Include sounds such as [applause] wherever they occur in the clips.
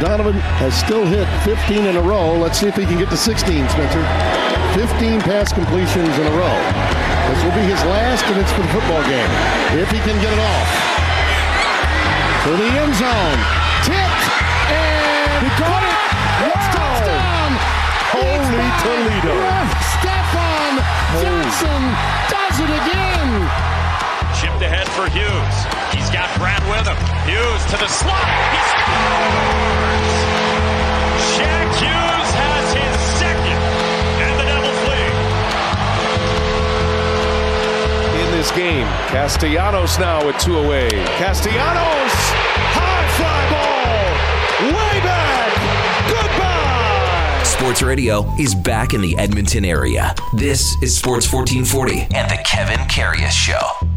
Donovan has still hit 15 in a row. Let's see if he can get to 16, Spencer. 15 pass completions in a row. This will be his last, and it's for the football game. If he can get it off. To the end zone. Tipped, and he caught it. It's touchdown. Holy Toledo. Stefan Johnson does it again. Chipped ahead for Hughes. He's got Brad with him. Hughes to the slot. He scores! Jack Hughes has his second, and the Devils lead. In this game, Castellanos now with two away. Castellanos, high fly ball, way back. Goodbye. Sports Radio is back in the Edmonton area. This is Sports 1440 and the Kevin Karius Show.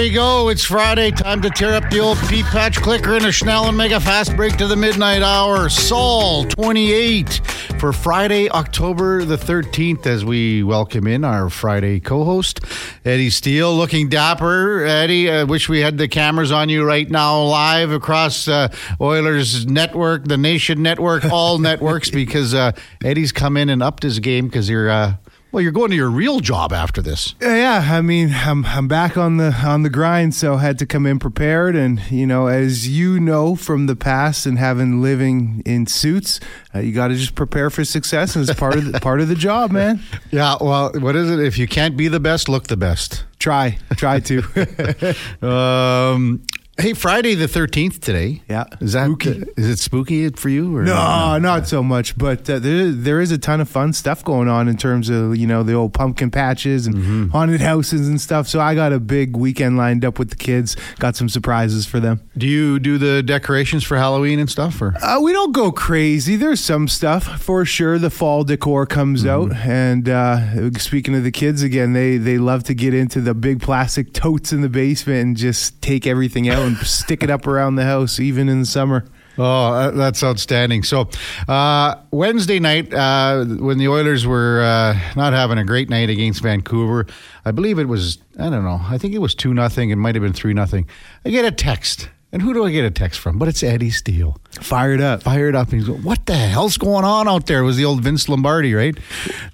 We go. It's Friday. Time to tear up the old Pete Patch clicker in a Schnell and Mega Fast break to the midnight hour. Saul 28 for Friday, October the 13th, as we welcome in our Friday co host, Eddie Steele, looking dapper. Eddie, I wish we had the cameras on you right now, live across uh, Oilers Network, the Nation Network, all [laughs] networks, because uh, Eddie's come in and upped his game because you're. Uh, well, you're going to your real job after this. Yeah, I mean, I'm I'm back on the on the grind, so had to come in prepared. And you know, as you know from the past and having living in suits, uh, you got to just prepare for success, and it's part of the, [laughs] part of the job, man. Yeah, well, what is it? If you can't be the best, look the best. Try, try to. [laughs] um, hey, Friday the thirteenth today. Yeah, is that spooky. is it spooky for you? Or no, not so much. But uh, there there is a ton of fun stuff going on in terms of you know the old pumpkin patches and Mm-hmm. haunted houses and stuff. So I got a big weekend lined up with the kids. Got some surprises for them. Do you do the decorations for Halloween and stuff? Or Uh, we don't go crazy. There's some stuff for sure. The fall decor comes out, and uh, speaking of the kids again, they they love to get into the big plastic totes in the basement and just take everything out and stick it up around the house, even in the summer. Oh, that's outstanding. So, uh, Wednesday night, uh, when the Oilers were uh, not having a great night against Vancouver, I believe it was, I don't know, I think it was 2 nothing. It might have been 3 nothing. I get a text. And who do I get a text from? But it's Eddie Steele. Fired up. Fired up. And he's going, What the hell's going on out there? It was the old Vince Lombardi, right?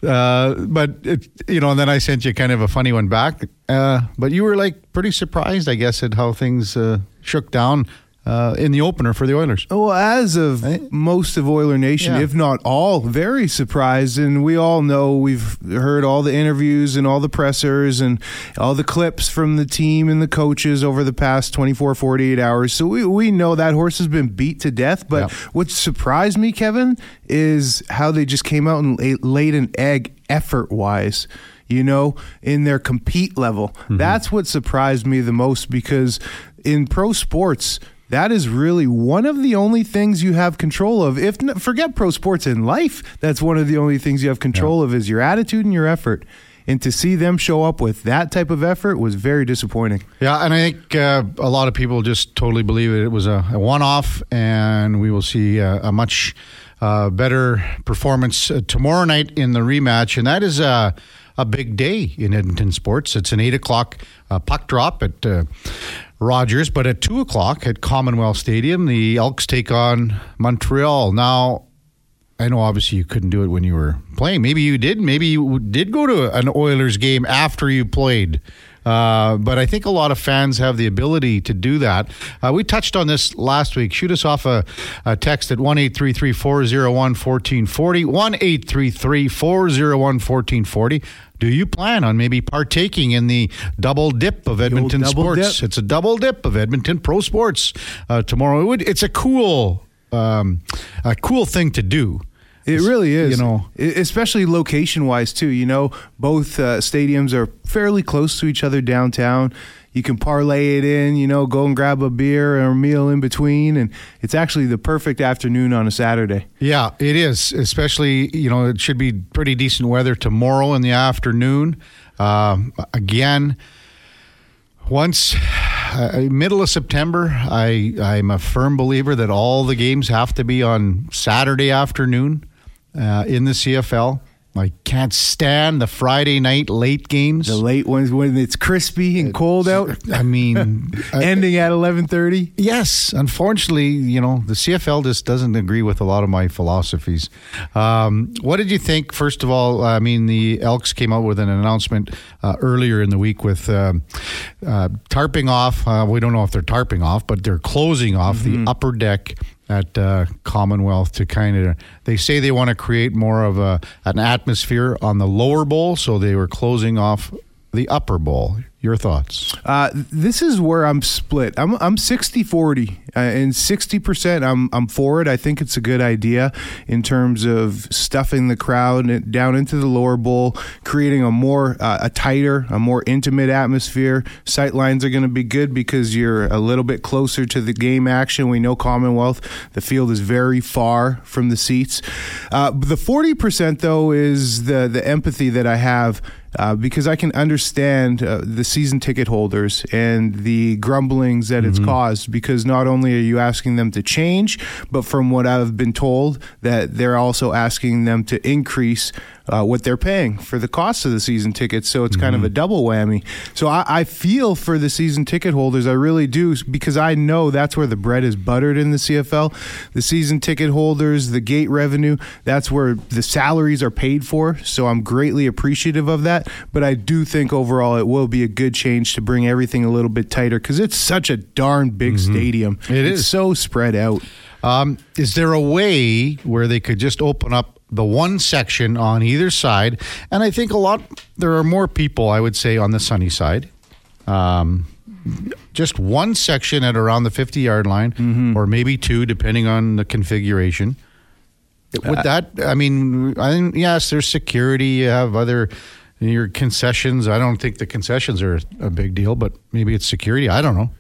Uh, but, it, you know, and then I sent you kind of a funny one back. Uh, but you were like pretty surprised, I guess, at how things uh, shook down uh, in the opener for the Oilers. Well, as of most of Oiler Nation, Yeah. if not all, very surprised. And we all know we've heard all the interviews and all the pressers and all the clips from the team and the coaches over the past 24, 48 hours. So we, we know that horse has been beat to death. But Yeah. what surprised me, Kevin, is how they just came out and laid an egg effort wise. You know, in their compete level. That's what surprised me the most because in pro sports, that is really one of the only things you have control of. If forget pro sports in life, that's one of the only things you have control of is your attitude and your effort. And to see them show up with that type of effort was very disappointing. Yeah, and I think uh, a lot of people just totally believe it, it was a, a one off, and we will see uh, a much uh, better performance uh, tomorrow night in the rematch. And that is a, a big day in Edmonton sports. It's an 8 o'clock uh, puck drop at uh, Rogers, but at 2 o'clock at Commonwealth Stadium, the Elks take on Montreal. Now, I know obviously you couldn't do it when you were playing. Maybe you did. Maybe you did go to an Oilers game after you played. Uh, but I think a lot of fans have the ability to do that. Uh, we touched on this last week. Shoot us off a, a text at 1 401 1440. 1 401 1440. Do you plan on maybe partaking in the double dip of Edmonton sports? dip. It's a double dip of Edmonton pro sports uh, tomorrow. It would, it's a cool, um, a cool thing to do. It really is. You know, especially location wise too. You know, both uh, stadiums are fairly close to each other downtown. You can parlay it in. You know, go and grab a beer or a meal in between, and it's actually the perfect afternoon on a Saturday. Yeah, it is. Especially, you know, it should be pretty decent weather tomorrow in the afternoon. Um, again, once uh, middle of September, I I'm a firm believer that all the games have to be on Saturday afternoon uh, in the CFL. I can't stand the Friday night late games. The late ones when it's crispy and cold out, I mean, [laughs] I- ending at eleven thirty. Yes, unfortunately, you know, the CFL just doesn't agree with a lot of my philosophies. Um, what did you think? First of all, I mean, the Elks came out with an announcement uh, earlier in the week with um uh, tarping off. Uh, we don't know if they're tarping off, but they're closing off the upper deck at uh, Commonwealth to kind of. They say they want to create more of a an atmosphere on the lower bowl, so they were closing off the upper bowl. Your thoughts? Uh, this is where I'm split. I'm I'm 60 40 uh, and 60% I'm I'm for it. I think it's a good idea in terms of stuffing the crowd down into the lower bowl, creating a more uh, a tighter, a more intimate atmosphere. Sight lines are going to be good because you're a little bit closer to the game action. We know Commonwealth, the field is very far from the seats. Uh, the 40% though is the the empathy that I have uh, because I can understand uh, the season ticket holders and the grumblings that it's caused. Because not only are you asking them to change, but from what I've been told, that they're also asking them to increase uh, what they're paying for the cost of the season tickets. So it's kind of a double whammy. So I, I feel for the season ticket holders. I really do because I know that's where the bread is buttered in the CFL. The season ticket holders, the gate revenue, that's where the salaries are paid for. So I'm greatly appreciative of that. But I do think overall it will be a good change to bring everything a little bit tighter because it's such a darn big stadium. It it's is. so spread out. Um, is there a way where they could just open up the one section on either side? And I think a lot, there are more people, I would say, on the sunny side. Um, just one section at around the 50 yard line, or maybe two, depending on the configuration. Would that, I mean, I yes, there's security, you have other. Your concessions, I don't think the concessions are a big deal, but maybe it's security. I don't know.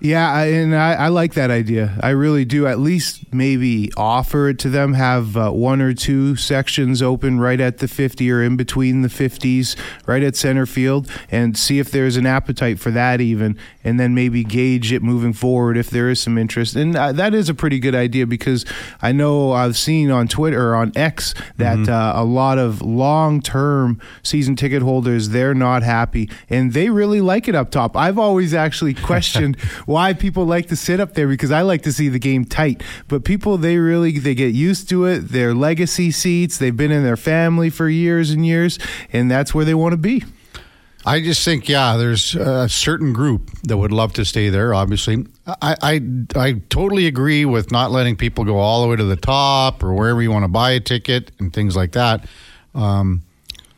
Yeah, I, and I, I like that idea. I really do. At least maybe offer it to them. Have uh, one or two sections open right at the 50 or in between the 50s, right at center field, and see if there's an appetite for that even. And then maybe gauge it moving forward if there is some interest. And uh, that is a pretty good idea because I know I've seen on Twitter or on X that uh, a lot of long term season ticket holders, they're not happy and they really like it up top. I've always actually [laughs] questioned why people like to sit up there because I like to see the game tight. But people, they really they get used to it. They're legacy seats. They've been in their family for years and years, and that's where they want to be. I just think, yeah, there's a certain group that would love to stay there. Obviously, I, I, I totally agree with not letting people go all the way to the top or wherever you want to buy a ticket and things like that. Um,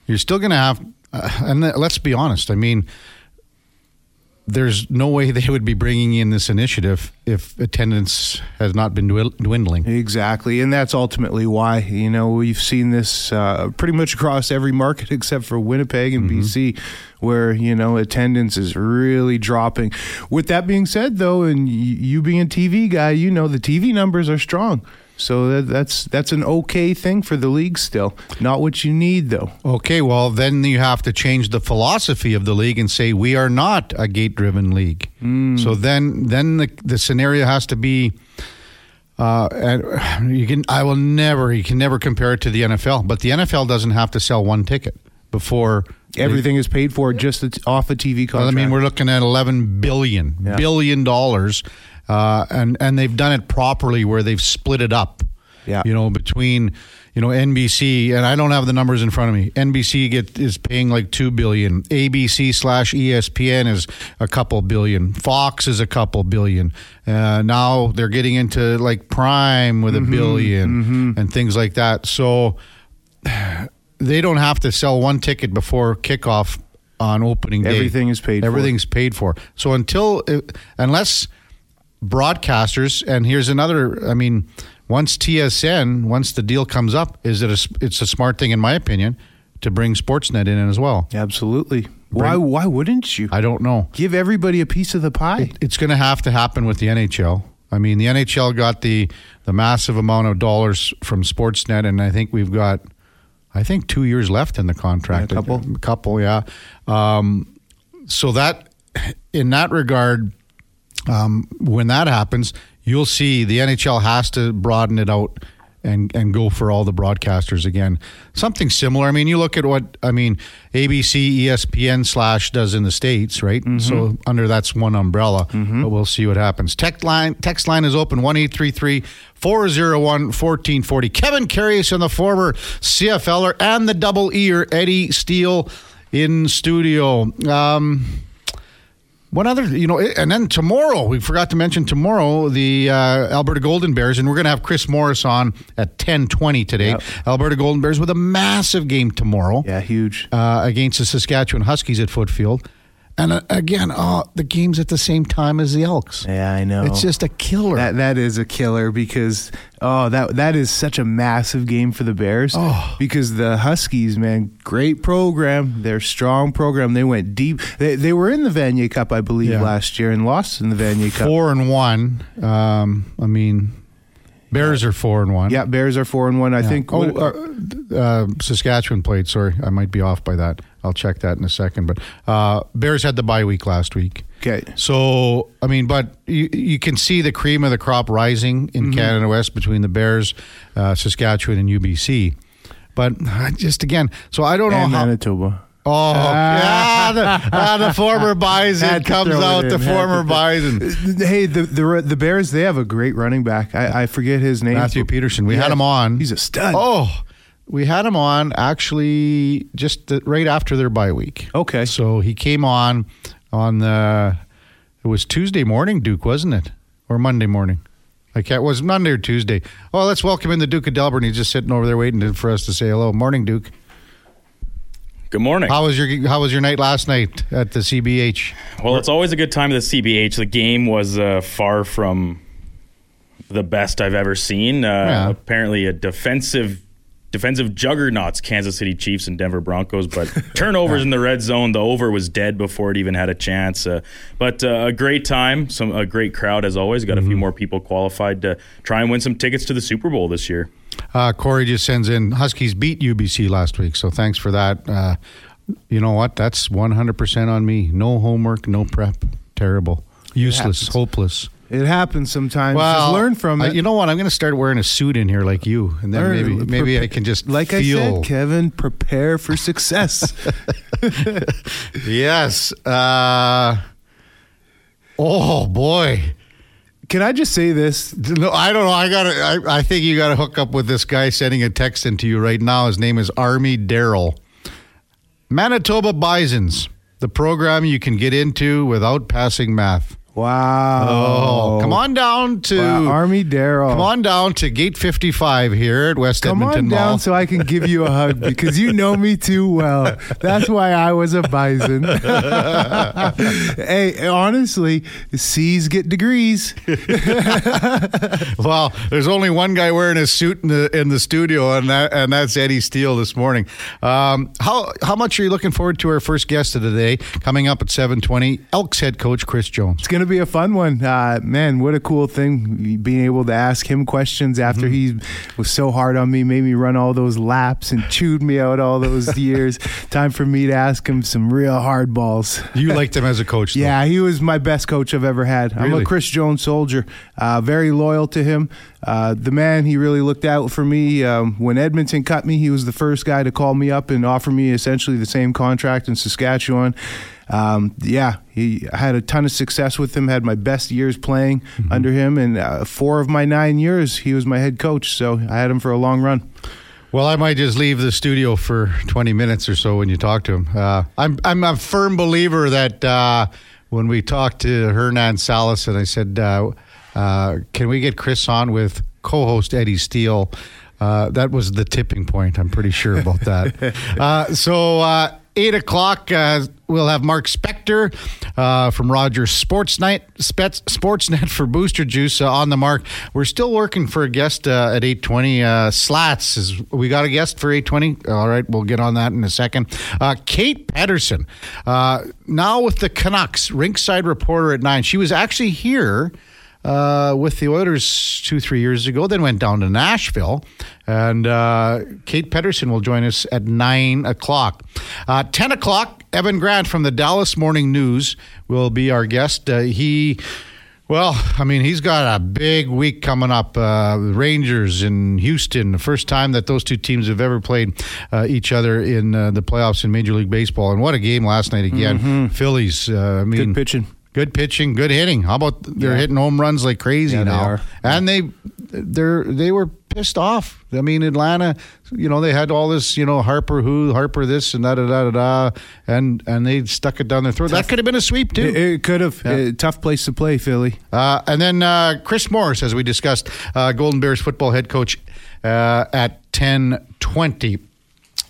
you're still going to have, uh, and let's be honest. I mean, there's no way they would be bringing in this initiative if attendance has not been dwindling. Exactly, and that's ultimately why you know we've seen this uh, pretty much across every market [laughs] except for Winnipeg and BC, where you know attendance is really dropping. With that being said, though, and you being a TV guy, you know the TV numbers are strong. So that, that's that's an okay thing for the league still. Not what you need though. Okay, well, then you have to change the philosophy of the league and say we are not a gate-driven league. So then, then the the scenario has to be. Uh, and you can. I will never. You can never compare it to the NFL. But the NFL doesn't have to sell one ticket before Everything is paid for just off a TV Well, I mean, we're looking at eleven billion Yeah. billion dollars, uh, and and they've done it properly where they've split it up. Yeah. you know, between you know NBC and I don't have the numbers in front of me. NBC get is paying like two billion. ABC slash ESPN is a couple billion. Fox is a couple billion. Uh, now they're getting into like Prime with a 1000000000 and things like that. So [sighs] they don't have to sell one ticket before kickoff on opening day. Everything is paid for. Everything's paid for. So until uh, unless broadcasters and here's another I mean once TSN once the deal comes up is it a, it's a smart thing in my opinion to bring Sportsnet in as well. Absolutely. Why? Why wouldn't you? I don't know. Give everybody a piece of the pie. It's going to have to happen with the NHL. I mean, the NHL got the the massive amount of dollars from Sportsnet, and I think we've got, I think, two years left in the contract. Yeah, a couple. a couple, yeah. Um, so that, in that regard, um, when that happens, you'll see the NHL has to broaden it out and and go for all the broadcasters again. Something similar. I mean, you look at what I mean. ABC, ESPN slash does in the states, right? So under that's one umbrella. But we'll see what happens. Text line text line is open one eight three three. 401 1440. Kevin Karius and the former CFLer and the double ear Eddie Steele in studio. Um, one other, you know, and then tomorrow, we forgot to mention tomorrow, the uh, Alberta Golden Bears, and we're going to have Chris Morris on at 1020 today. Yep. Alberta Golden Bears with a massive game tomorrow Yeah, huge. uh, against the Saskatchewan Huskies at Foote Field. And uh, again, oh, the game's at the same time as the Elks. Yeah, I know. It's just a killer. That that is a killer because oh that that is such a massive game for the Bears. Oh. Because the Huskies, man, great program. They're strong program. They went deep. They they were in the Vanier Cup, I believe, Yeah. last year and lost in the Vanier Cup. four and one. Um, I mean, Bears are four and one. Yeah, Bears are four and one. I think. Oh, uh, uh, Saskatchewan played. Sorry, I might be off by that. I'll check that in a second. But uh, Bears had the bye week last week. okay. So I mean, but you you can see the cream of the crop rising in Mm-hmm. Canada West between the Bears, uh, Saskatchewan, and UBC. But [laughs] just again, so I don't know And how. Manitoba. Oh, yeah, the, ah, the former Bison comes out. The former Bison, Hey, the the the Bears. They have a great running back. I, I forget his name. Matthew Peterson. We Yeah, had him on. He's a stud. Oh, we had him on actually just the, right after their bye week. Okay. So he came on on the it was Tuesday morning, Duke, wasn't it? Or Monday morning? I can't. Was Monday or Tuesday? Oh, let's welcome in the Duke of Delburn. He's just sitting over there waiting for us to say hello. Morning, Duke. Good morning. How was your How was your night last night at the CBH? well, it's always a good time at the CBH. The game was uh, far from the best I've ever seen. Uh, Yeah. Apparently, a defensive defensive juggernauts, Kansas City Chiefs and Denver Broncos. But [laughs] turnovers in the red zone. The over was dead before it even had a chance. Uh, but uh, a great time. Some a great crowd as always. Got a few more people qualified to try and win some tickets to the Super Bowl this year. Uh, Corey just sends in Huskies beat UBC last week, so thanks for that. Uh, you know what? That's 100% on me. No homework, no prep. Terrible. Useless, hopeless. It happens sometimes. Well, Just learn from I- it. you know what? I'm going to start wearing a suit in here like you, and then Learn- maybe maybe prepa- I can just like I said, Kevin, prepare for success. [laughs] [laughs] yes. Uh, oh boy. Can I just say this? No, I don't know. I got. I, I think you got to hook up with this guy sending a text into you right now. His name is Army Daryl. Manitoba Bisons, the program you can get into without passing math. Wow. Oh, come on down to Wow, Army Daryl. Come on down to Gate 55 here at West Come Edmonton on down so I can give you a hug [laughs] because you know me too well. That's why I was a bison. [laughs] hey, honestly, C's get degrees. [laughs] well, there's only one guy wearing a suit in the in the studio, and that and that's Eddie Steele this morning. Um, how how much are you looking forward to our first guest of the day coming up at 7:20? Elks head coach Chris Jones. It's going to be a fun one. Uh, man, what a cool thing being able to ask him questions after he was so hard on me, made me run all those laps and chewed me out all those [laughs] years. Time for me to ask him some real hard balls. You liked him as a coach, though. Yeah, he was my best coach I've ever had. I'm a Chris Jones soldier. Uh, very loyal to him. Uh, the man, he really looked out for me. Um, when Edmonton cut me, he was the first guy to call me up and offer me essentially the same contract in Saskatchewan. Um, yeah, he I had a ton of success with him. Had my best years playing Mm-hmm. under him, and uh, four of my nine years, he was my head coach. So I had him for a long run. Well, I might just leave the studio for 20 minutes or so when you talk to him. Uh, I'm I'm a firm believer that uh, when we talked to Hernan Salas and I said, uh, "Can we get Chris on with co-host Eddie Steele?" Uh, that was the tipping point. I'm pretty sure about that. [laughs] uh, so. Uh, Eight o'clock, uh, we'll have Mark Spector uh, from Rogers Sports Night, Spets, Sportsnet for Booster Juice uh, on the mark. We're still working for a guest uh, at eight twenty. Uh, Slats is we got a guest for eight twenty. All right, we'll get on that in a second. Uh, Kate Pedersen, uh, now with the Canucks, rinkside reporter at nine. She was actually here uh, with the Oilers two, three years ago, then went down to Nashville. And uh, Kate Pedersen will join us at 9 o'clock. Uh, 10 o'clock, Evan Grant from the Dallas Morning News will be our guest. Uh, he Well, I mean, he's got a big week coming up. Uh, Rangers in Houston, the first time that those two teams have ever played uh, each other in uh, the playoffs in Major League Baseball. And what a game last night again. Mm-hmm. Phillies, uh, I mean, good pitching. Good pitching, good hitting. How about they're yeah. hitting home runs like crazy yeah, now? They and they they're they were pissed off. I mean, Atlanta, you know, they had all this, you know, Harper who, Harper this, and da da da da da, and and they stuck it down their throat. Tough. That could have been a sweep too. It, it could have. Yeah. tough place to play, Philly. Uh, and then uh, Chris Morris, as we discussed, uh, Golden Bears football head coach uh, at ten twenty.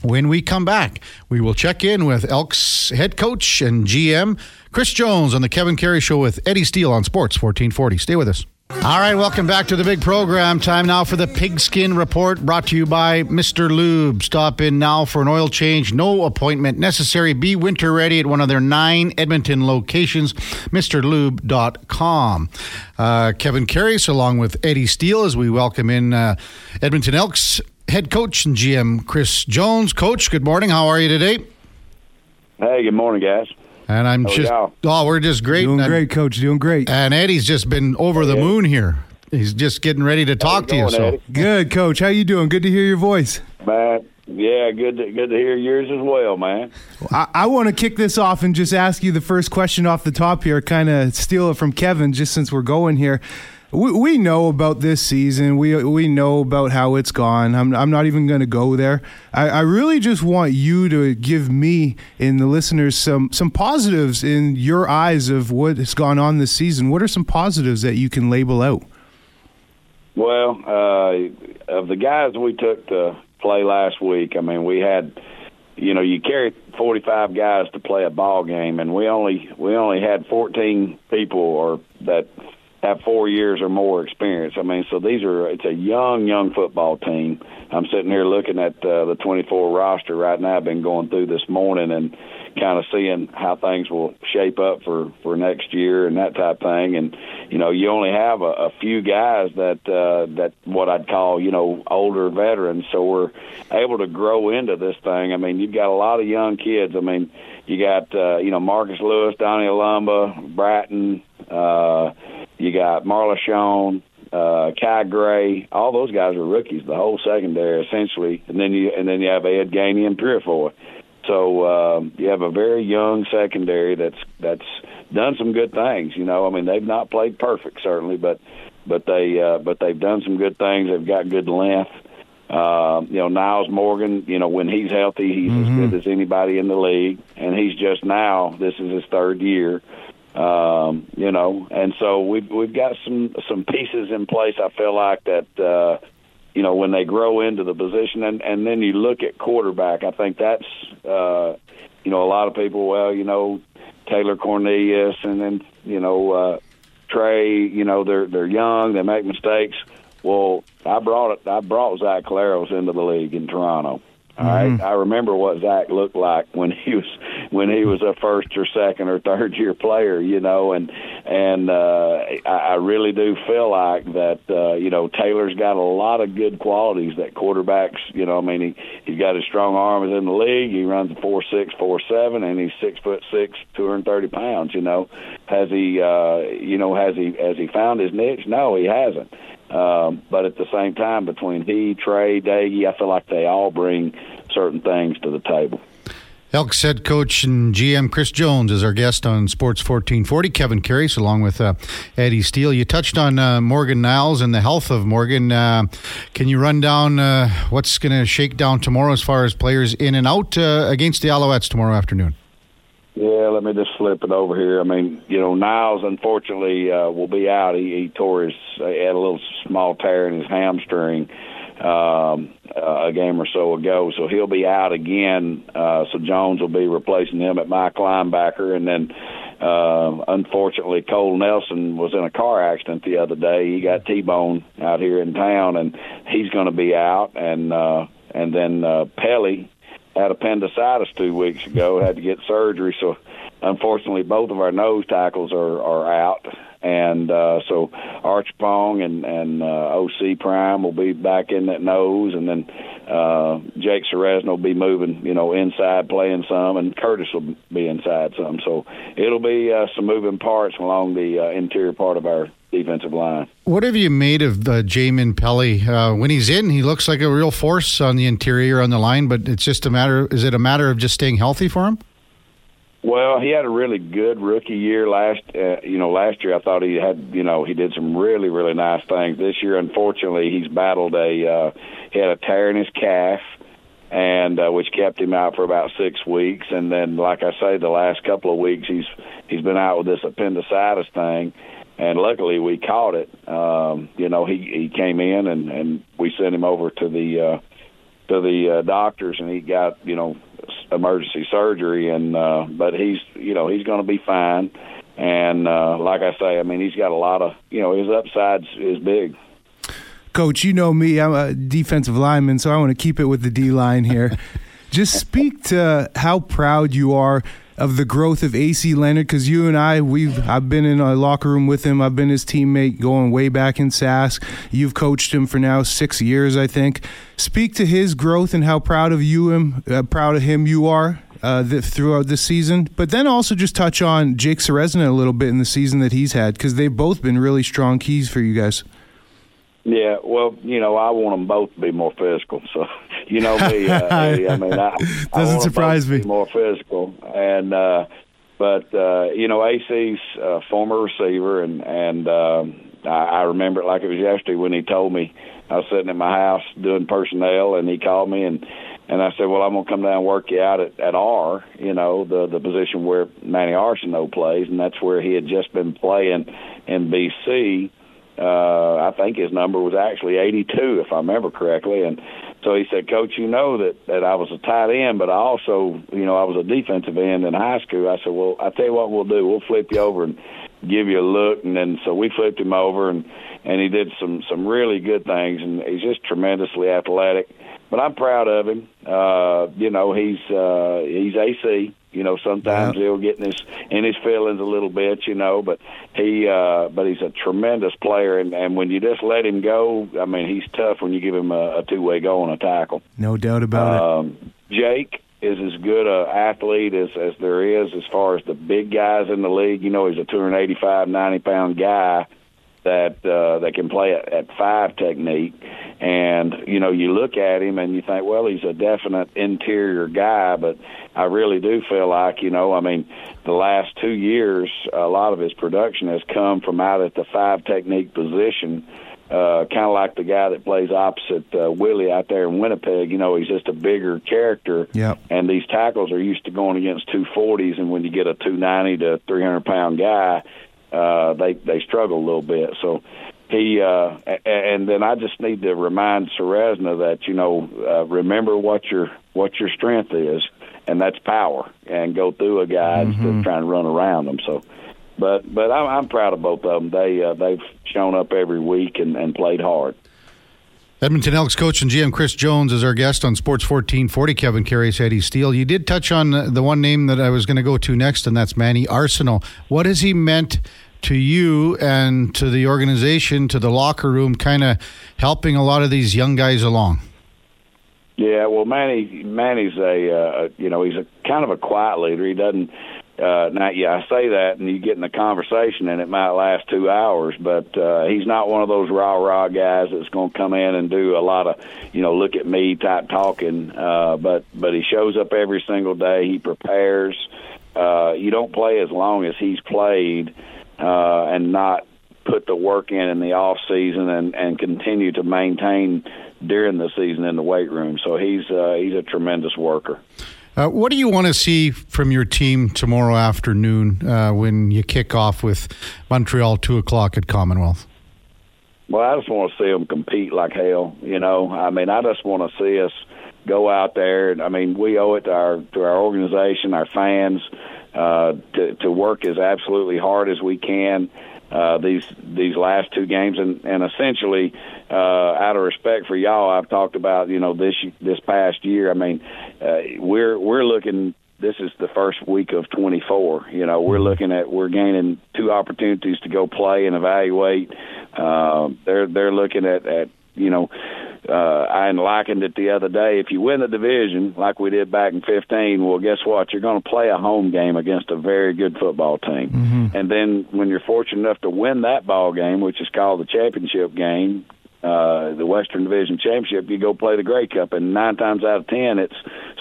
When we come back, we will check in with Elks head coach and GM Chris Jones on the Kevin Karius Show with Eddie Steele on Sports 1440. Stay with us. All right, welcome back to the big program. Time now for the Pigskin Report brought to you by Mr. Lube. Stop in now for an oil change. No appointment necessary. Be winter ready at one of their nine Edmonton locations, MrLube.com. Uh, Kevin Karius along with Eddie Steele as we welcome in uh, Edmonton Elks head coach and GM Chris Jones. Coach, good morning. How are you today? Hey, good morning, guys. And I'm How just, oh, we're just great. Doing and, great, coach. Doing great. And Eddie's just been over the moon here. He's just getting ready to talk to you. So good, coach. How you doing? Good to hear your voice. Man, yeah, good to, good to hear yours as well, man. I, I want to kick this off and just ask you the first question off the top here, kind of steal it from Kevin, just since we're going here we, we know about this season. We we know about how it's gone. I'm I'm not even going to go there. I, I really just want you to give me and the listeners some some positives in your eyes of what has gone on this season. What are some positives that you can label out? Well, uh, of the guys we took to play last week, I mean, we had you know you carry 45 guys to play a ball game and we only we only had 14 people or that have four years or more experience. I mean, so these are it's a young, young football team. I'm sitting here looking at uh, the 24 roster right now. I've been going through this morning and kind of seeing how things will shape up for for next year and that type thing. And you know, you only have a, a few guys that uh, that what I'd call you know older veterans. So we're able to grow into this thing. I mean, you've got a lot of young kids. I mean, you got uh, you know Marcus Lewis, Donnie Alumba, Bratton. Uh, you got Marlashon, uh, Kai Gray. All those guys are rookies. The whole secondary essentially, and then you and then you have Ed Gainey and Purifoy. So um, you have a very young secondary that's that's done some good things. You know, I mean they've not played perfect certainly, but but they uh, but they've done some good things. They've got good length. Uh, you know, Nyles Morgan, you know, when he's healthy, he's mm-hmm. as good as anybody in the league. And he's just now, this is his third year. Um, you know, and so we've we've got some some pieces in place. I feel like that uh, you know when they grow into the position, and and then you look at quarterback. I think that's uh, you know a lot of people. Well, you know Taylor Cornelius, and then you know uh, Tre. You know they're they're young, they make mistakes. Well, I brought it. I brought Zach Collaros into the league in Toronto. All mm-hmm. right, I remember what Zach looked like when he was when he was a first or second or third year player, you know, and and uh, I, I really do feel like that, uh, you know, Taylor's got a lot of good qualities that quarterbacks, you know, I mean, he he's got his strong arms in the league. He runs a four six, four seven, and he's six foot six, two hundred thirty pounds. You know, has he, uh, you know, has he has he found his niche? No, he hasn't. Um, but at the same time, between he, Tre, Daggy, I feel like they all bring certain things to the table. Elks head coach and GM Chris Jones is our guest on Sports 1440. Kevin Karius along with uh, Eddie Steele. You touched on uh, Morgan Niles and the health of Morgan. Uh, can you run down uh, what's going to shake down tomorrow as far as players in and out uh, against the Alouettes tomorrow afternoon? Yeah, let me just flip it over here. I mean, you know, Nyles unfortunately uh, will be out. He, he tore his, uh, had a little small tear in his hamstring um, uh, a game or so ago, so he'll be out again. Uh, so Jones will be replacing him at Mike linebacker, and then uh, unfortunately Cole Nelson was in a car accident the other day. He got T-boned out here in town, and he's going to be out. And uh, and then uh, Pelly had appendicitis two weeks ago, had to get surgery. So unfortunately, both of our nose tackles are are out. And uh, so Archibong and and uh, OC Prime will be back in that nose, and then uh, Jake Ceresna will be moving, you know, inside playing some, and Curtis will be inside some. So it'll be uh, some moving parts along the uh, interior part of our defensive line. What have you made of uh, Jamin Pelly? Uh, when he's in, he looks like a real force on the interior on the line, but it's just a matter. Is it a matter of just staying healthy for him? Well, he had a really good rookie year last. Uh, you know, last year I thought he had. You know, he did some really, really nice things. This year, unfortunately, he's battled a. Uh, he had a tear in his calf, and uh, which kept him out for about six weeks. And then, like I say, the last couple of weeks he's he's been out with this appendicitis thing. And luckily, we caught it. Um, you know, he he came in and and we sent him over to the uh, to the uh, doctors, and he got you know emergency surgery, and uh, but he's you know he's going to be fine. And uh, like I say, I mean he's got a lot of you know his upsides is big. Coach, you know me. I'm a defensive lineman, so I want to keep it with the D line here. [laughs] Just speak to how proud you are of the growth of AC Leonard because you and I, we've I've been in a locker room with him. I've been his teammate going way back in Sask. You've coached him for now six years, I think. Speak to his growth and how proud of you him, uh, proud of him you are. Uh, th- throughout the season, but then also just touch on Jake Ceresna a little bit in the season that he's had because they've both been really strong keys for you guys. Yeah, well, you know, I want them both to be more physical. So, [laughs] you know me. Uh, [laughs] I mean, I doesn't I want surprise them both me. more physical, and uh, but uh, you know, AC's a former receiver, and and um, I, I remember it like it was yesterday when he told me I was sitting in my house doing personnel, and he called me and. And I said, "Well, I'm gonna come down and work you out at, at R, you know, the the position where Manny Arceneaux plays, and that's where he had just been playing in BC uh, I think his number was actually 82, if I remember correctly. And so he said, Coach, you know that, that I was a tight end, but I also, you know, I was a defensive end in high school. I said, well, I tell you what we'll do. We'll flip you over and give you a look. And then so we flipped him over, and, and he did some, some really good things. And he's just tremendously athletic. But I'm proud of him. Uh, you know, he's uh, he's AC. You know, sometimes he'll get in his in his feelings a little bit. You know, but he uh, but he's a tremendous player, and, and when you just let him go, I mean, he's tough when you give him a, a two way go on a tackle. No doubt about it. Um, Jake is as good a athlete as as there is as far as the big guys in the league. You know, he's a 285, 90 pound guy that uh, that can play at, at five technique. And you know, you look at him and you think, well, he's a definite interior guy, but I really do feel like, you know, I mean, the last two years, a lot of his production has come from out at the five technique position. Uh, kind of like the guy that plays opposite uh, Willie out there in Winnipeg. You know, he's just a bigger character. Yep. And these tackles are used to going against 240s, and when you get a 290 to 300 pound guy, uh, they they struggle a little bit. So he uh, and then I just need to remind Ceresna that you know uh, remember what your what your strength is, and that's power, and go through a guy instead of trying to run around them. So. But but I'm, I'm proud of both of them. They uh, they've shown up every week and, and played hard. Edmonton Elks coach and GM Chris Jones is our guest on Sports 1440. Kevin Carey, Eddie Steele. You did touch on the one name that I was going to go to next, and that's Manny Arceneaux. What has he meant to you and to the organization, to the locker room, kind of helping a lot of these young guys along? Yeah, well, Manny Manny's a uh, you know he's a kind of a quiet leader. He doesn't. Uh, now, yeah, I say that, and you get in a conversation, and it might last two hours. But uh, he's not one of those rah rah guys that's going to come in and do a lot of, you know, look at me type talking. Uh, but but he shows up every single day. He prepares. Uh, you don't play as long as he's played, uh, and not put the work in in the off season and and continue to maintain during the season in the weight room. So he's uh, he's a tremendous worker. Uh, what do you want to see from your team tomorrow afternoon uh, when you kick off with Montreal, 2 o'clock at Commonwealth? Well, I just want to see them compete like hell. You know, I mean, I just want to see us go out there. I mean, we owe it to our to our organization, our fans, uh, to to work as absolutely hard as we can. Uh, these these last two games, and and essentially, uh, out of respect for y'all, I've talked about you know this this past year. I mean, we're we're looking this is the first week of 24. You know, we're looking at we're gaining two opportunities to go play and evaluate. Uh, they're they're looking at at you know. Uh, I likened it the other day. If you win the division like we did back in 15, well, guess what? You're going to play a home game against a very good football team. Mm-hmm. And then when you're fortunate enough to win that ball game, which is called the championship game, uh, the Western Division Championship, you go play the Grey Cup, and nine times out of ten, it's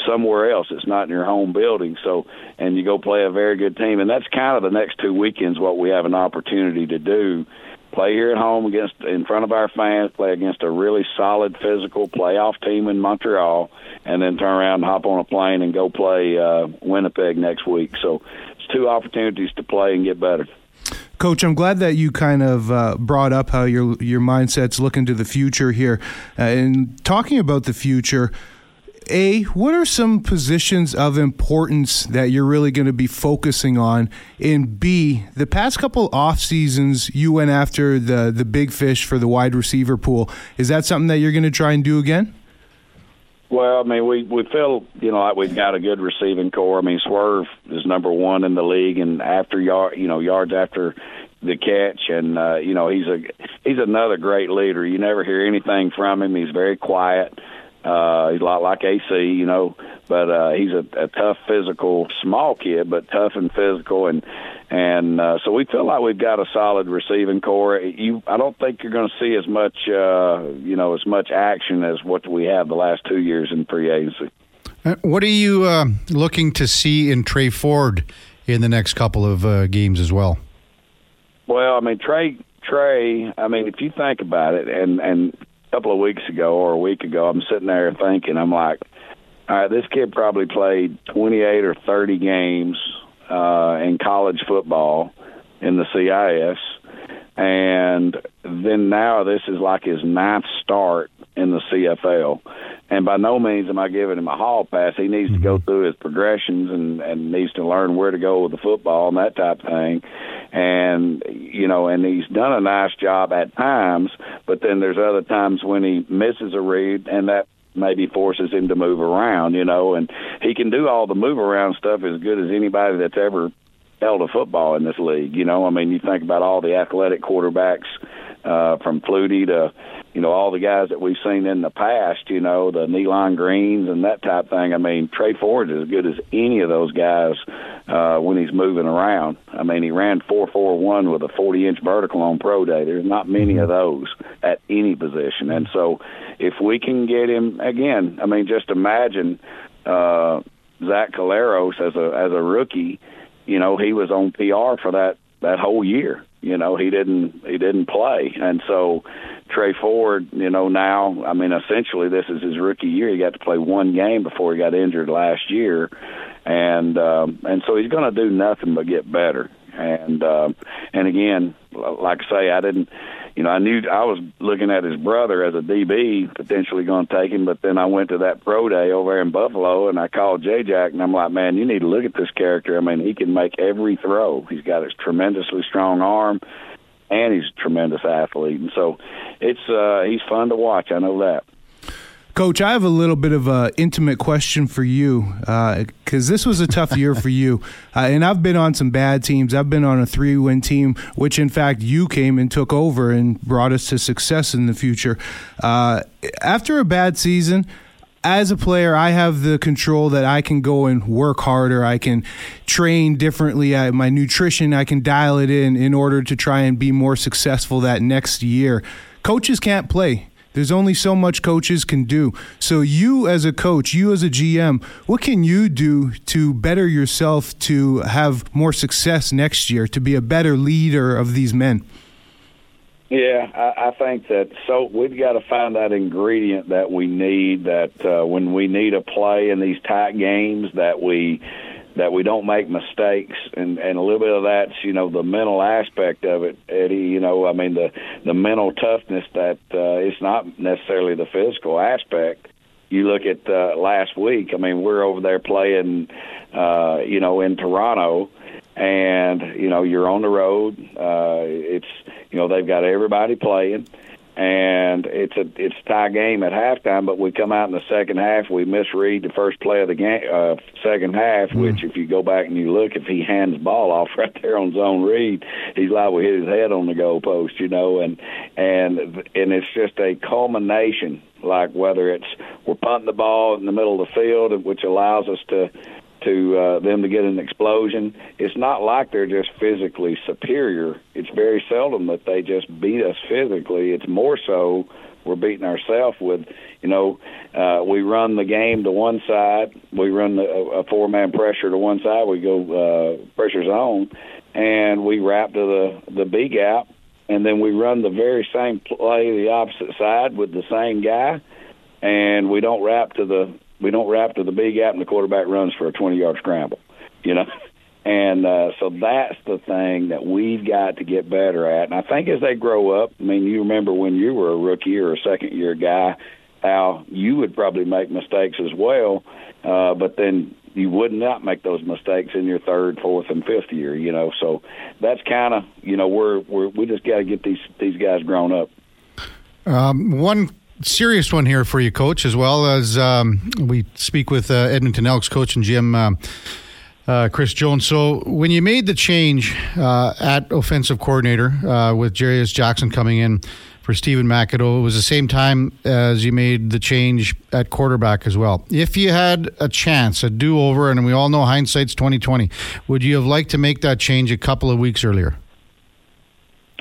somewhere else. It's not in your home building. So, and you go play a very good team, and that's kind of the next two weekends what we have an opportunity to do. Play here at home against in front of our fans, play against a really solid physical playoff team in Montreal, and then turn around and hop on a plane and go play uh, Winnipeg next week. So, it's two opportunities to play and get better. Coach, I'm glad that you kind of uh, brought up how your your mindset's looking to the future here, uh, and talking about the future. A, what are some positions of importance that you're really going to be focusing on? And B, the past couple off seasons, you went after the the big fish for the wide receiver pool. Is that something that you're going to try and do again? Well, I mean, we we feel you know like we've got a good receiving core. I mean, Swerve is number one in the league, and after yard, you know, yards after the catch, and uh, you know, he's a he's another great leader. You never hear anything from him. He's very quiet. Uh, he's a lot like AC, you know, but uh, he's a, a tough, physical, small kid, but tough and physical, and and uh, so we feel like we've got a solid receiving core. You, I don't think you're going to see as much, uh, you know, as much action as what we have the last two years in free agency. Uh, what are you uh, looking to see in Tre Ford in the next couple of uh, games as well? Well, I mean, Tre, Tre. I mean, if you think about it, and and a couple of weeks ago or a week ago, I'm sitting there thinking, I'm like, all right, this kid probably played 28 or 30 games uh, in college football in the CIS, and then now this is like his ninth start in the CFL. And by no means am I giving him a hall pass. He needs to go mm-hmm. through his progressions and and needs to learn where to go with the football and that type of thing. And you know, and he's done a nice job at times, but then there's other times when he misses a read and that maybe forces him to move around, you know, and he can do all the move around stuff as good as anybody that's ever held a football in this league. You know, I mean, you think about all the athletic quarterbacks uh, from Flutie to, you know, all the guys that we've seen in the past. You know, the Nealon Greenes and that type thing. I mean, Tre Ford is as good as any of those guys uh, when he's moving around. I mean, he ran four four one with a forty inch vertical on pro day. There's not many of those at any position, and so if we can get him again, I mean, just imagine. Uh, Zach Collaros as a as a rookie, you know, he was on PR for that that whole year. You know, he didn't he didn't play, and so Tre Ford, you know, now I mean, essentially this is his rookie year. He got to play one game before he got injured last year, and um, and so he's going to do nothing but get better. And um, and again, like I say, I didn't you know, I knew I was looking at his brother as a DB potentially going to take him, but then I went to that pro day over there in Buffalo and I called J Jack and I'm like, man, you need to look at this character. I mean, he can make every throw. He's got a tremendously strong arm and he's a tremendous athlete. And so it's uh he's fun to watch. I know that. Coach, I have a little bit of an intimate question for you because uh, this was a tough year for you. [laughs] Uh, and I've been on some bad teams. I've been on a three win team, which in fact you came and took over and brought us to success in the future. Uh, after a bad season, as a player, I have the control that I can go and work harder. I can train differently. at my nutrition, I can dial it in in order to try and be more successful that next year. Coaches can't play there's only so much coaches can do. So, you as a coach, you as a GM, what can you do to better yourself to have more success next year, to be a better leader of these men? Yeah, I, I think that so we've got to find that ingredient that we need. That uh, when we need a play in these tight games, that we that we don't make mistakes and and a little bit of that's you know the mental aspect of it eddie you know i mean the the mental toughness that uh it's not necessarily the physical aspect. You look at uh last week i mean we're over there playing uh you know in toronto and you know you're on the road uh it's you know they've got everybody playing and it's a it's a tie game at halftime. But we come out in the second half, we misread the first play of the game, uh, second half. Hmm. Which, if you go back and you look, if he hands the ball off [laughs] right there on zone read, he's liable to hit his head on the goalpost, you know. And and and it's just a culmination, like whether it's we're punting the ball in the middle of the field, which allows us to to uh, them to get an explosion. It's not like they're just physically superior. It's very seldom that they just beat us physically. It's more so we're beating ourselves with, you know, uh, we run the game to one side, we run the, a four man pressure to one side, we go uh, pressure zone, and we wrap to the the B gap, and then we run the very same play the opposite side with the same guy, and we don't wrap to the we don't wrap to the B gap, and the quarterback runs for a 20 yard scramble, you know. [laughs] And uh, so that's the thing that we've got to get better at. And I think as they grow up, I mean, you remember when you were a rookie or a second year guy, how you would probably make mistakes as well, uh, but then you would not make those mistakes in your third, fourth, and fifth year. You know, so that's kind of you know we're we're we just got to get these these guys grown up. Um, one serious one here for you, coach, as well as um, we speak with uh, Edmonton Elks coach and GM. Uh, uh, Chris Jones. So, when you made the change uh, at offensive coordinator uh, with Jarious Jackson coming in for Stephen McAdoo, it was the same time as you made the change at quarterback as well. If you had a chance, a do over, and we all know hindsight's twenty twenty, would you have liked to make that change a couple of weeks earlier?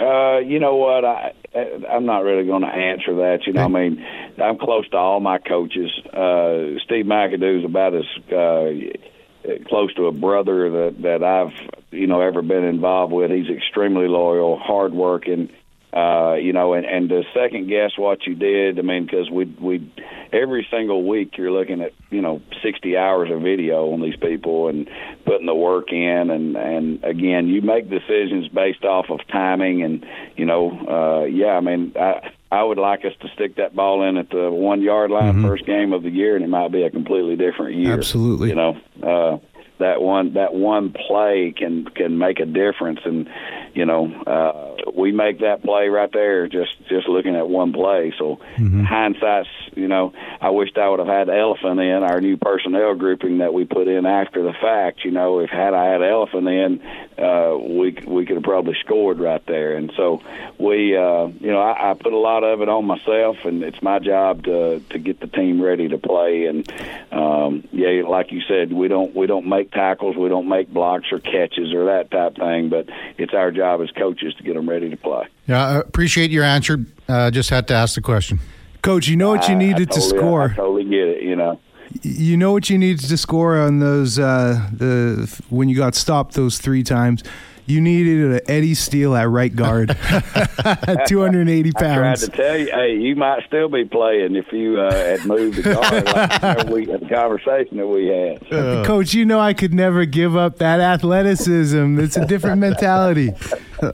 Uh, you know what? I I'm not really going to answer that. You know, I mean, I'm close to all my coaches. Uh, Steve McAdoo's about as uh, close to a brother that that I've you know ever been involved with. He's extremely loyal, hardworking. Uh, you know, and, and to second guess what you did, I mean, because we we every single week you're looking at you know 60 hours of video on these people and putting the work in, and and again you make decisions based off of timing, and you know, uh, yeah, I mean, I I would like us to stick that ball in at the one yard line first game of the year, and it might be a completely different year. Absolutely. you know. Uh, that one that one play can can make a difference and you know uh we make that play right there just just looking at one play. So hindsight's you know I wished I would have had elephant in our new personnel grouping that we put in after the fact you know if had I had elephant in uh we we could have probably scored right there. And so we uh you know I, I put a lot of it on myself and it's my job to to get the team ready to play. And um yeah like you said we don't we don't make tackles we don't make blocks or catches or that type thing but it's our job as coaches to get them ready to play Yeah, I appreciate your answer. Uh, just had to ask the question. Coach, you know what you I- I needed to totally- score. I totally get it you know You know what you needed to score on those uh, the when you got stopped those three times. You needed an Eddie Steele at right guard, [laughs] 280 pounds. I tried to tell you, hey, you might still be playing if you uh, had moved the guard. like we the conversation that we had. Coach, you know I could never give up that athleticism. It's a different mentality. [laughs]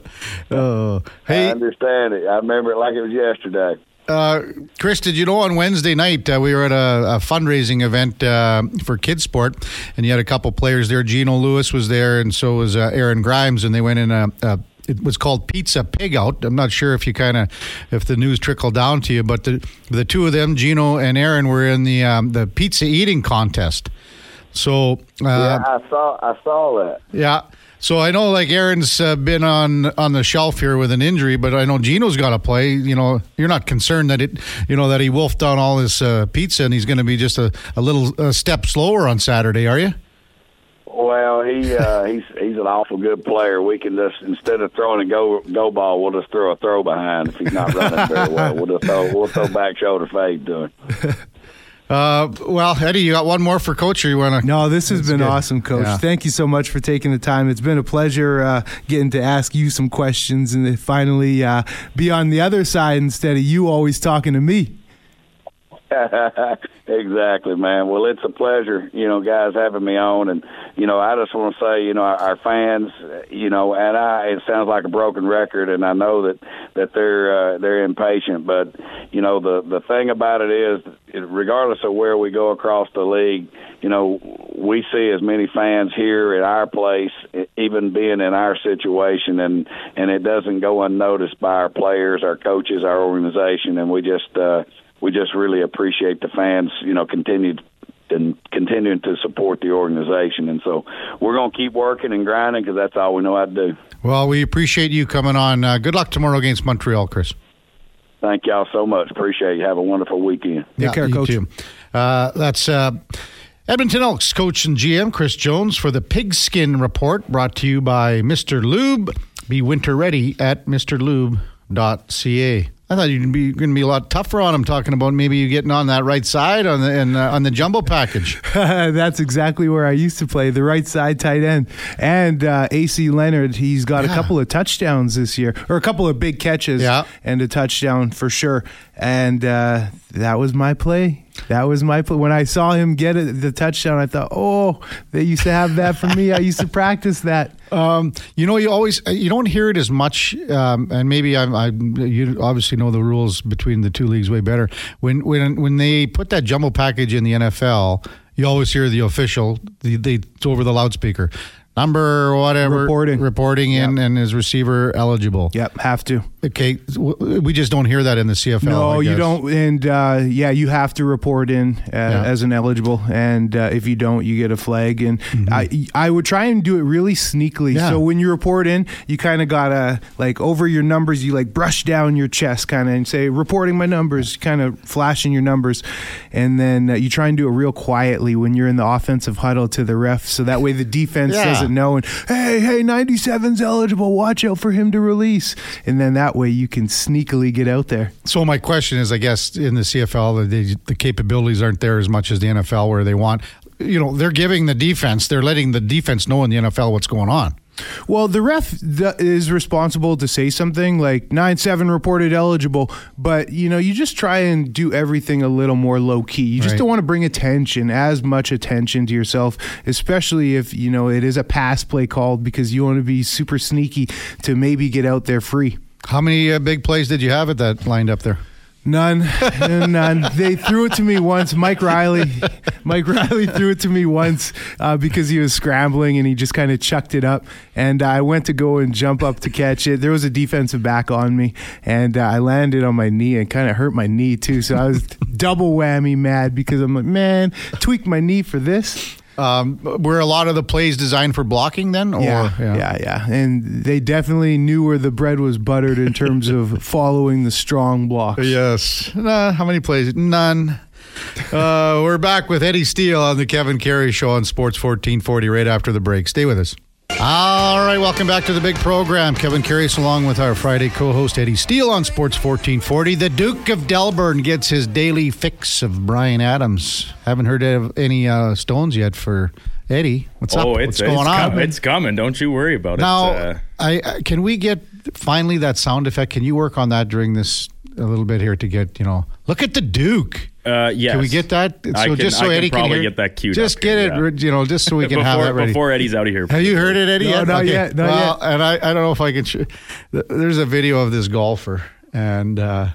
Oh, I understand it. I remember it like it was yesterday. Uh, Chris, did you know on Wednesday night uh, we were at a, a fundraising event uh, for KidSport, and you had a couple players there. Gino Lewis was there, and so was uh, Aaron Grymes, and they went in a. a it was called Pizza Pig Out. I'm not sure if you kind of if the news trickled down to you, but the the two of them, Gino and Aaron, were in the um, the pizza eating contest. So uh, yeah, I saw. I saw that. Yeah. So I know like Aaron's uh, been on on the shelf here with an injury, but I know Gino's got to play. You know, you're not concerned that it, you know, that he wolfed down all his uh, pizza and he's going to be just a, a little uh step slower on Saturday, are you? Well, he uh, [laughs] he's he's an awful good player. We can just instead of throwing a go go ball, we'll just throw a throw behind if he's not running very well. We'll just throw we'll throw back shoulder fade to him. [laughs] Uh, well, Eddie, you got one more for coach, or you want to? No, this has That's been good. awesome, Coach. Yeah. Thank you so much for taking the time. It's been a pleasure uh, getting to ask you some questions and finally uh, be on the other side instead of you always talking to me. [laughs] exactly, man. Well, it's a pleasure, you know, guys having me on, and you know, I just want to say, you know, our, our fans, you know, and I. It sounds like a broken record, and I know that that they're uh, they're impatient, but you know, the the thing about it is, regardless of where we go across the league, you know, we see as many fans here at our place, even being in our situation, and and it doesn't go unnoticed by our players, our coaches, our organization, and we just uh, we just really appreciate the fans, you know, continued and continuing to support the organization. And so we're going to keep working and grinding because that's all we know how to do. Well, we appreciate you coming on. Uh, good luck tomorrow against Montreal, Chris. Thank y'all so much. Appreciate you. Have a wonderful weekend. Yeah, care, Coach. Too. Uh, that's uh, Edmonton Elks coach and GM Chris Jones for the Pigskin Report, brought to you by Mr. Lube. Be winter ready at mrlube.ca. I thought you'd be going to be a lot tougher on him, talking about maybe you getting on that right side on the and, uh, on the jumbo package. [laughs] That's exactly where I used to play, the right side tight end. And uh, AC Leonard, he's got Yeah. a couple of touchdowns this year, or a couple of big catches, Yeah. and a touchdown for sure. And uh, that was my play. That was my. When I saw him get it, the touchdown, I thought, oh, they used to have that for me. I used to practice that. [laughs] Um, you know, you always uh, you don't hear it as much, um, and maybe I'm, I you obviously know the rules between the two leagues way better. When when when they put that jumbo package in the NFL, you always hear the official the, they it's over the loudspeaker number whatever Reporting. reporting in and is receiver eligible. Yep, have to. Okay, we just don't hear that in the CFL. No, you don't. And uh, yeah, you have to report in uh, as an eligible, and uh, if you don't, you get a flag. And I, I would try and do it really sneakily. Mm-hmm. Yeah. So when you report in, you kind of gotta like over your numbers. You like brush down your chest, kind of, and say reporting my numbers, kind of flashing your numbers, and then uh, you try and do it real quietly when you're in the offensive huddle to the ref, so that way the defense Yeah. doesn't know. And hey, hey, 97's eligible. Watch out for him to release, and then that way you can sneakily get out there. So my question is, I guess in the CFL, the, the capabilities aren't there as much as the NFL, where they want. You know, they're giving the defense, they're letting the defense know in the NFL what's going on. Well, the ref th- is responsible to say something like nine seven reported eligible, but you know you just try and do everything a little more low key. You just Right. don't want to bring attention, as much attention to yourself, especially if you know it is a pass play called because you want to be super sneaky to maybe get out there free. How many uh, big plays did you have at that lined up there? None, [laughs] none. They threw it to me once. Mike Reilly, [laughs] Mike Reilly threw it to me once uh, because he was scrambling and he just kind of chucked it up. And I went to go and jump up to catch it. There was a defensive back on me, and uh, I landed on my knee and kind of hurt my knee too. So I was [laughs] double whammy mad because I'm like, man, tweak my knee for this. Um, were a lot of the plays designed for blocking then? Or, Yeah, yeah, yeah, And they definitely knew where the bread was buttered in terms of [laughs] following the strong blocks. Yes. Uh, how many plays? None. Uh, we're back with Eddie Steele on the Kevin Karius Show on Sports 1440 right after the break. Stay with us. All right, welcome back to the big program. Kevin Karius along with our Friday co-host Eddie Steele on Sports 1440. The Duke of Delburn gets his daily fix of Bryan Adams. Haven't heard of any uh, stones yet for Eddie. What's up? oh, What's it's, going it's on? com- it's coming. Don't you worry about Now, it. Uh, I, I can we get finally that sound effect? Can you work on that during this a little bit here to get you know? Look at the Duke. Uh, yes. Can we get that? So I can, just so I can Eddie probably can hear, get that cue. Just up get here, it, yeah. you know, just so we [laughs] can before, have that ready. before Eddie's out of here. have you heard it, Eddie? No, yet? not yet, not well, yet. and I, I don't know if I can. Sh- there's a video of this golfer, and uh,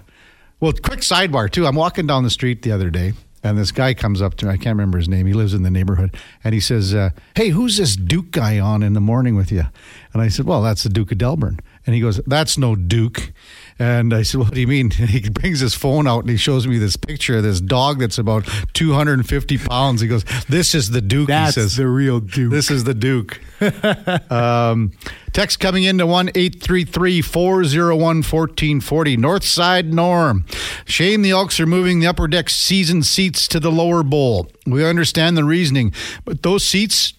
well, quick sidebar too. I'm walking down the street the other day, and this guy comes up to me. I can't remember his name. He lives in the neighborhood, and he says, uh, "Hey, who's this Duke guy on in the morning with you?" And I said, "Well, that's the Duke of Delburn." And he goes, "That's no Duke." And I said, "What do you mean?" And [laughs] he brings his phone out and he shows me this picture of this dog that's about 250 pounds. He goes, "This is the Duke." That's he says, the real Duke. This is the Duke. [laughs] um, text coming into 1 833 401 1440. Northside Norm. Shame the Elks are moving the upper deck season seats to the lower bowl. We understand the reasoning, but those seats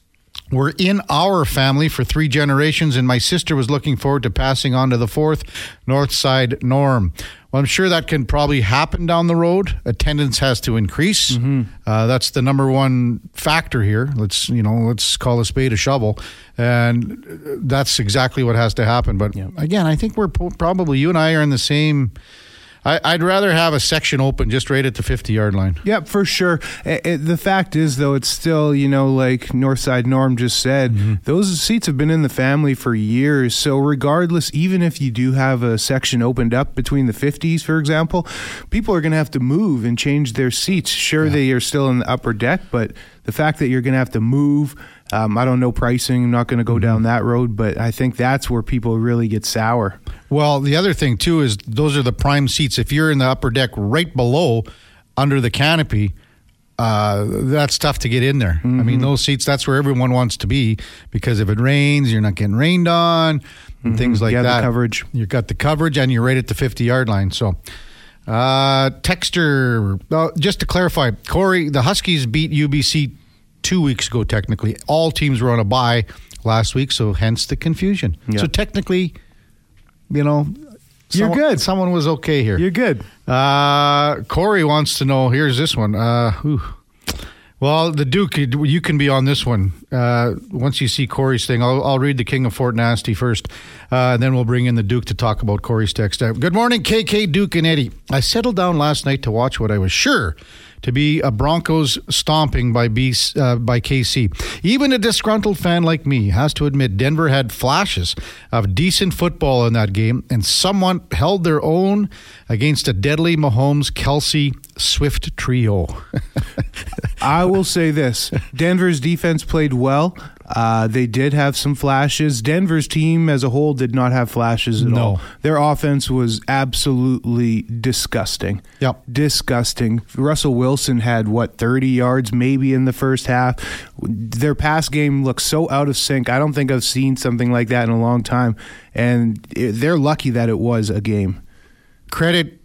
were in our family for three generations, and my sister was looking forward to passing on to the fourth, Northside Norm. Well, I'm sure that can probably happen down the road. Attendance has to increase. Uh, that's the number one factor here. Let's you know, let's call a spade a shovel, and that's exactly what has to happen. But again, I think we're po- probably you and I are in the same I, I'd rather have a section open just right at the 50 yard line. Yep, for sure. Eh, eh, the fact is, though, it's still, you know, like Northside Norm just said, Mm-hmm. those seats have been in the family for years. So, regardless, even if you do have a section opened up between the 50s, for example, people are going to have to move and change their seats. Sure, they are still in the upper deck, but the fact that you're going to have to move, um, I don't know pricing, I'm not going to Mm-hmm. go down that road, but I think that's where people really get sour. Well, the other thing too is those are the prime seats. If you're in the upper deck right below, under the canopy, uh, that's tough to get in there. I mean, those seats, that's where everyone wants to be because if it rains, you're not getting rained on, and things like Yeah, the that. coverage. You've got the coverage, and you're right at the 50 yard line. So, uh, Texter, uh, just to clarify, Corey, the Huskies beat UBC two weeks ago. Technically, all teams were on a bye last week, so hence the confusion. Yeah. So technically, you know, You're someone- good. Someone was okay here. You're good. Uh, Corey wants to know. Here's this one. Uh, whew. well, the Duke, you can be on this one. Uh, once you see Corey's thing, I'll, I'll read the King of Fort Nasty first, uh, and then we'll bring in the Duke to talk about Corey's text. Uh, Good morning, KK, Duke, and Eddie. I settled down last night to watch what I was sure to be a Broncos stomping by B, uh, by KC. Even a disgruntled fan like me has to admit Denver had flashes of decent football in that game, and someone held their own against a deadly Mahomes Kelce Swift trio. [laughs] I will say this Denver's defense played well. Uh, they did have some flashes. Denver's team as a whole did not have flashes at No. all. Their offense was absolutely disgusting. Yep. Disgusting. Russell Wilson had, what, 30 yards maybe in the first half. Their pass game looked so out of sync. I don't think I've seen something like that in a long time. And it, they're lucky that it was a game. Credit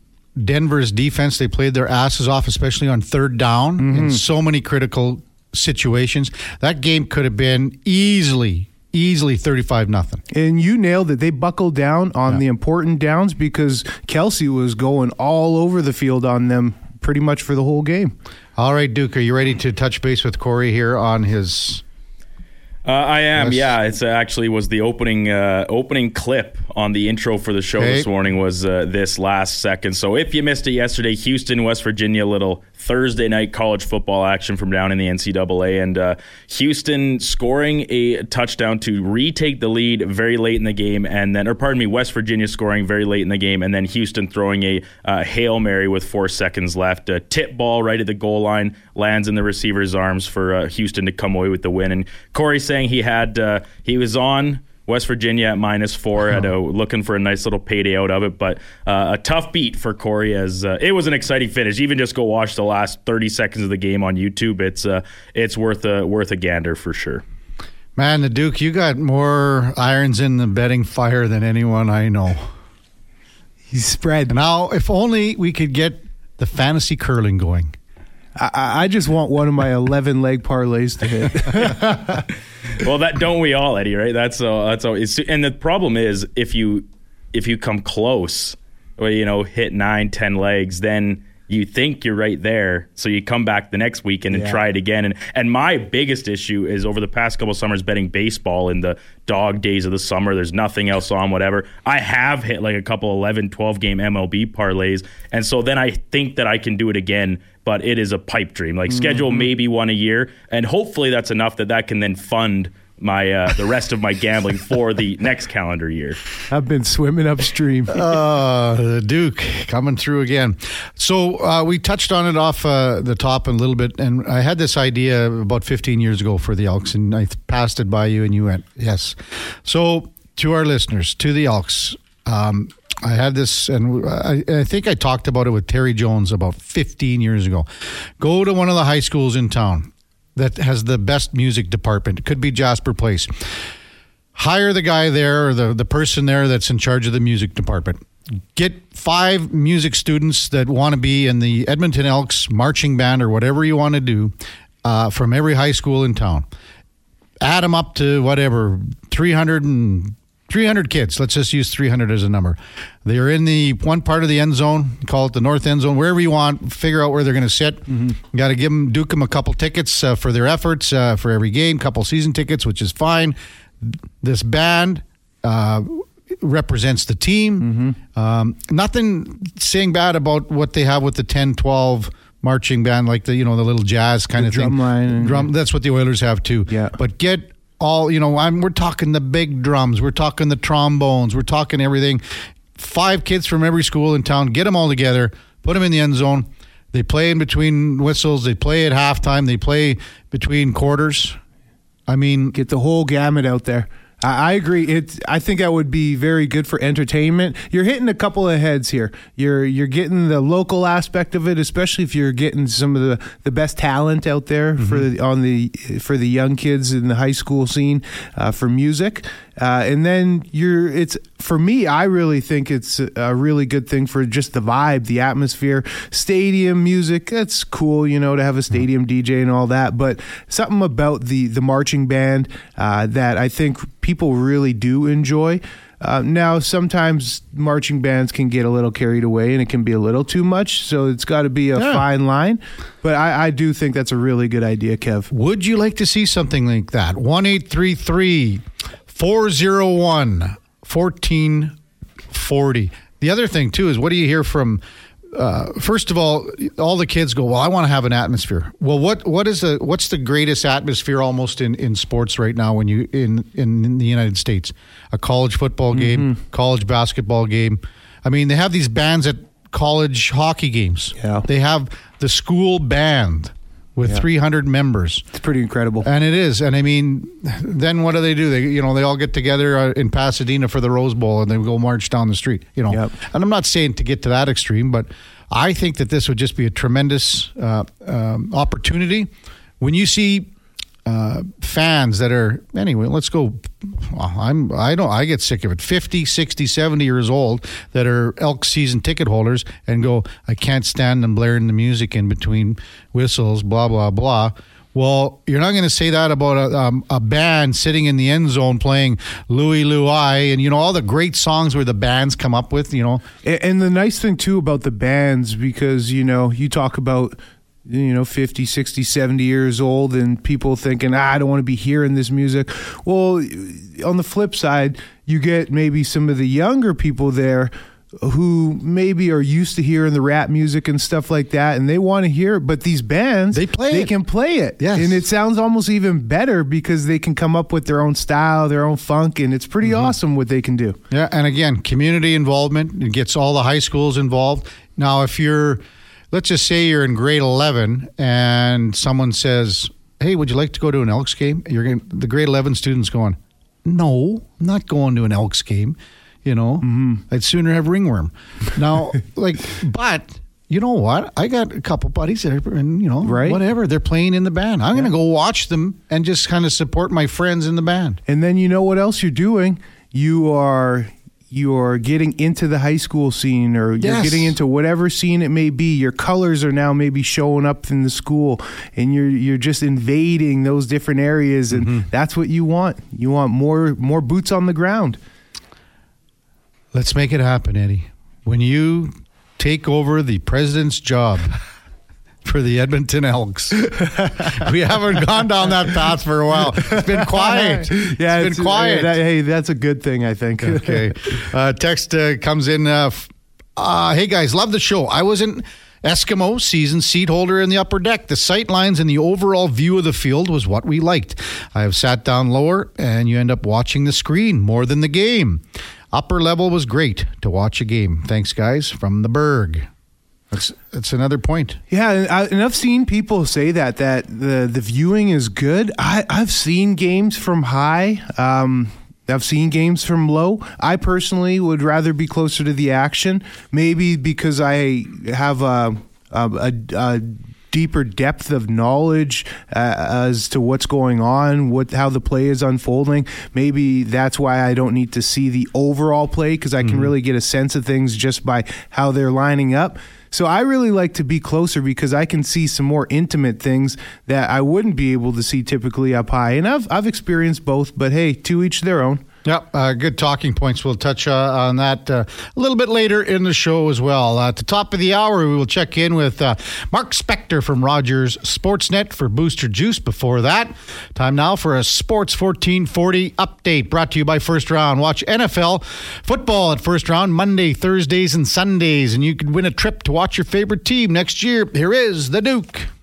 Denver's defense. They played their asses off, especially on third down in so many critical situations. That game could have been easily, easily 35 nothing. And you nailed it. They buckled down on the important downs because Kelce was going all over the field on them pretty much for the whole game. All right, Duke, are you ready to touch base with Corey here on his. Uh, I am. Yes. Yeah, it's uh, actually was the opening uh, opening clip on the intro for the show Okay. this morning was uh, this last second. So if you missed it yesterday, Houston, West Virginia, little Thursday night college football action from down in the NCAA, and uh, Houston scoring a touchdown to retake the lead very late in the game, and then, or pardon me, West Virginia scoring very late in the game, and then Houston throwing a uh, hail mary with four seconds left, a tip ball right at the goal line lands in the receiver's arms for uh, Houston to come away with the win. And Corey saying he had uh, he was on. West Virginia at minus four, had a, looking for a nice little payday out of it, but uh, a tough beat for Corey as uh, it was an exciting finish. Even just go watch the last thirty seconds of the game on YouTube. It's uh, it's worth a worth a gander for sure. Man, the Duke, you got more irons in the betting fire than anyone I know. He's spread. Now, if only we could get the fantasy curling going. I, I just want one of my 11 leg parlays to hit. [laughs] well, that don't we all, Eddie? Right? That's uh, that's always. And the problem is if you if you come close, or you know, hit nine, ten legs, then you think you're right there. So you come back the next weekend and Yeah. try it again. And and my biggest issue is over the past couple summers betting baseball in the dog days of the summer. There's nothing else on, whatever. I have hit like a couple 11, 12 game MLB parlays. And so then I think that I can do it again. But it is a pipe dream. Like mm-hmm. schedule maybe one a year, and hopefully that's enough that that can then fund my uh, the rest of my gambling for the next calendar year. I've been swimming upstream. [laughs] Uh, the Duke coming through again. So uh, we touched on it off uh, the top a little bit, and I had this idea about 15 years ago for the Elks, and I passed it by you, and you went yes. So to our listeners, to the Elks, um, I had this, and I, I think I talked about it with Terry Jones about 15 years ago. Go to one of the high schools in town that has the best music department. It could be Jasper Place hire the guy there or the, the person there that's in charge of the music department. Get five music students that want to be in the Edmonton Elks marching band or whatever you want to do uh, from every high school in town. Add them up to whatever, 300 and 300 kids. Let's just use 300 as a number. They're in the one part of the end zone, call it the north end zone, wherever you want. Figure out where they're going to sit. You got to give them, duke them a couple tickets uh, for their efforts uh, for every game, couple season tickets, which is fine. This band, uh, represents the team. Um, nothing saying bad about what they have with the 10, 12 marching band, like the you know the little jazz kind The of thing. drum line and- Drum. That's what the Oilers have too. Yeah. But get all you know. I'm, we're talking the big drums. We're talking the trombones. We're talking everything. Five kids from every school in town. Get them all together. Put them in the end zone. They play in between whistles. They play at halftime. They play between quarters. I mean, Get the whole gamut out there. I, I agree. It. I think that would be very good for entertainment. You're hitting a couple of heads here. You're you're getting the local aspect of it, especially if you're getting some of the, the best talent out there for the, on the for the young kids in the high school scene uh, for music. Uh, and then you're it's for me. I really think it's a, really good thing for just the vibe, the atmosphere, stadium music. That's cool, you know, to have a stadium DJ and all that. But something about the the marching band uh, that I think people really do enjoy. Uh, now, sometimes marching bands can get a little carried away and it can be a little too much. So it's got to be a Yeah. fine line. But I, I do think that's a really good idea, Kev. Would you like to see something like that? 1 401 1440. The other thing, too, is what do you hear from. Uh, first of all, all the kids go. Well, I want to have an atmosphere. Well, what what is the what's the greatest atmosphere almost in, in sports right now? When you in, in in the United States, a college football game, college basketball game. I mean, they have these bands at college hockey games. Yeah. they have the school band with 300 members. It's pretty incredible. And it is. And I mean, then what do they do? They, you know, they all get together uh, in Pasadena for the Rose Bowl and they go march down the street, you know. Yep. And I'm not saying to get to that extreme, but I think that this would just be a tremendous uh, um, opportunity. When you see uh, fans that are, anyway, let's go. I'm, I don't, I get sick of it. 50, 60, 70 years old that are elk season ticket holders and go, I can't stand them blaring the music in between whistles, blah, blah, blah. Well, you're not going to say that about a, um, a band sitting in the end zone playing Louie Louie and, you know, all the great songs where the bands come up with, you know. A- And the nice thing too about the bands because you know you talk about you know 50 60 70 years old and people thinking ah, I don't want to be hearing this music well on the flip side you get maybe some of the younger people there who maybe are used to hearing the rap music and stuff like that and they want to hear it but these bands They play they it. can play it Yes. and it sounds almost even better because they can come up with their own style their own funk and it's pretty awesome what they can do Yeah, and again, community involvement. It gets all the high schools involved. Now, if you're, let's just say you're in grade 11 and someone says, hey, would you like to go to an Elks game? You're going the grade 11 students going, no, I'm not going to an Elks game. You know, mm-hmm. I'd sooner have ringworm. Now, [laughs] like, but you know what? I got a couple buddies that are, and you know, Right. whatever. They're playing in the band. I'm going to go watch them and just kind of support my friends in the band. And then you know what else you're doing? You are you're getting into the high school scene or you're Yes. getting into whatever scene it may be. Your colors are now maybe showing up in the school and you're you're just invading those different areas and Mm-hmm. that's what you want. You want more more boots on the ground. Let's make it happen, Eddie. When you take over the president's job for the Edmonton Elks, [laughs] we haven't gone down that path for a while. It's been [laughs] quiet. yeah, it's been quiet. that- hey, that's a good thing, I think. [laughs] okay. Uh, text uh, comes in. Uh, uh, hey guys, love the show. I was in Eskimo season seat holder in the upper deck. The sight lines and the overall view of the field was what we liked. I have sat down lower, and you end up watching the screen more than the game. Upper level was great to watch a game. Thanks, guys, from the Berg. That's that's another point. Yeah, and, I, and I've seen people say that that the the viewing is good. I I've seen games from high. Um, I've seen games from low. I personally would rather be closer to the action, maybe because I have a a, a, a deeper depth of knowledge uh, as to what's going on, what how the play is unfolding. Maybe that's why I don't need to see the overall play because I can really get a sense of things just by how they're lining up. So I really like to be closer because I can see some more intimate things that I wouldn't be able to see typically up high. And I've I've experienced both, but hey, to each their own. Yep, uh, good talking points. We'll touch uh, on that uh, a little bit later in the show as well. At the top of the hour, we will check in with uh, Mark Spector from Rogers Sportsnet for Booster Juice. Before that, time now for a Sports 1440 update brought to you by First Round. Watch NFL football at First Round Monday, Thursdays, and Sundays, and you could win a trip to watch your favorite team next year. Here is the Duke.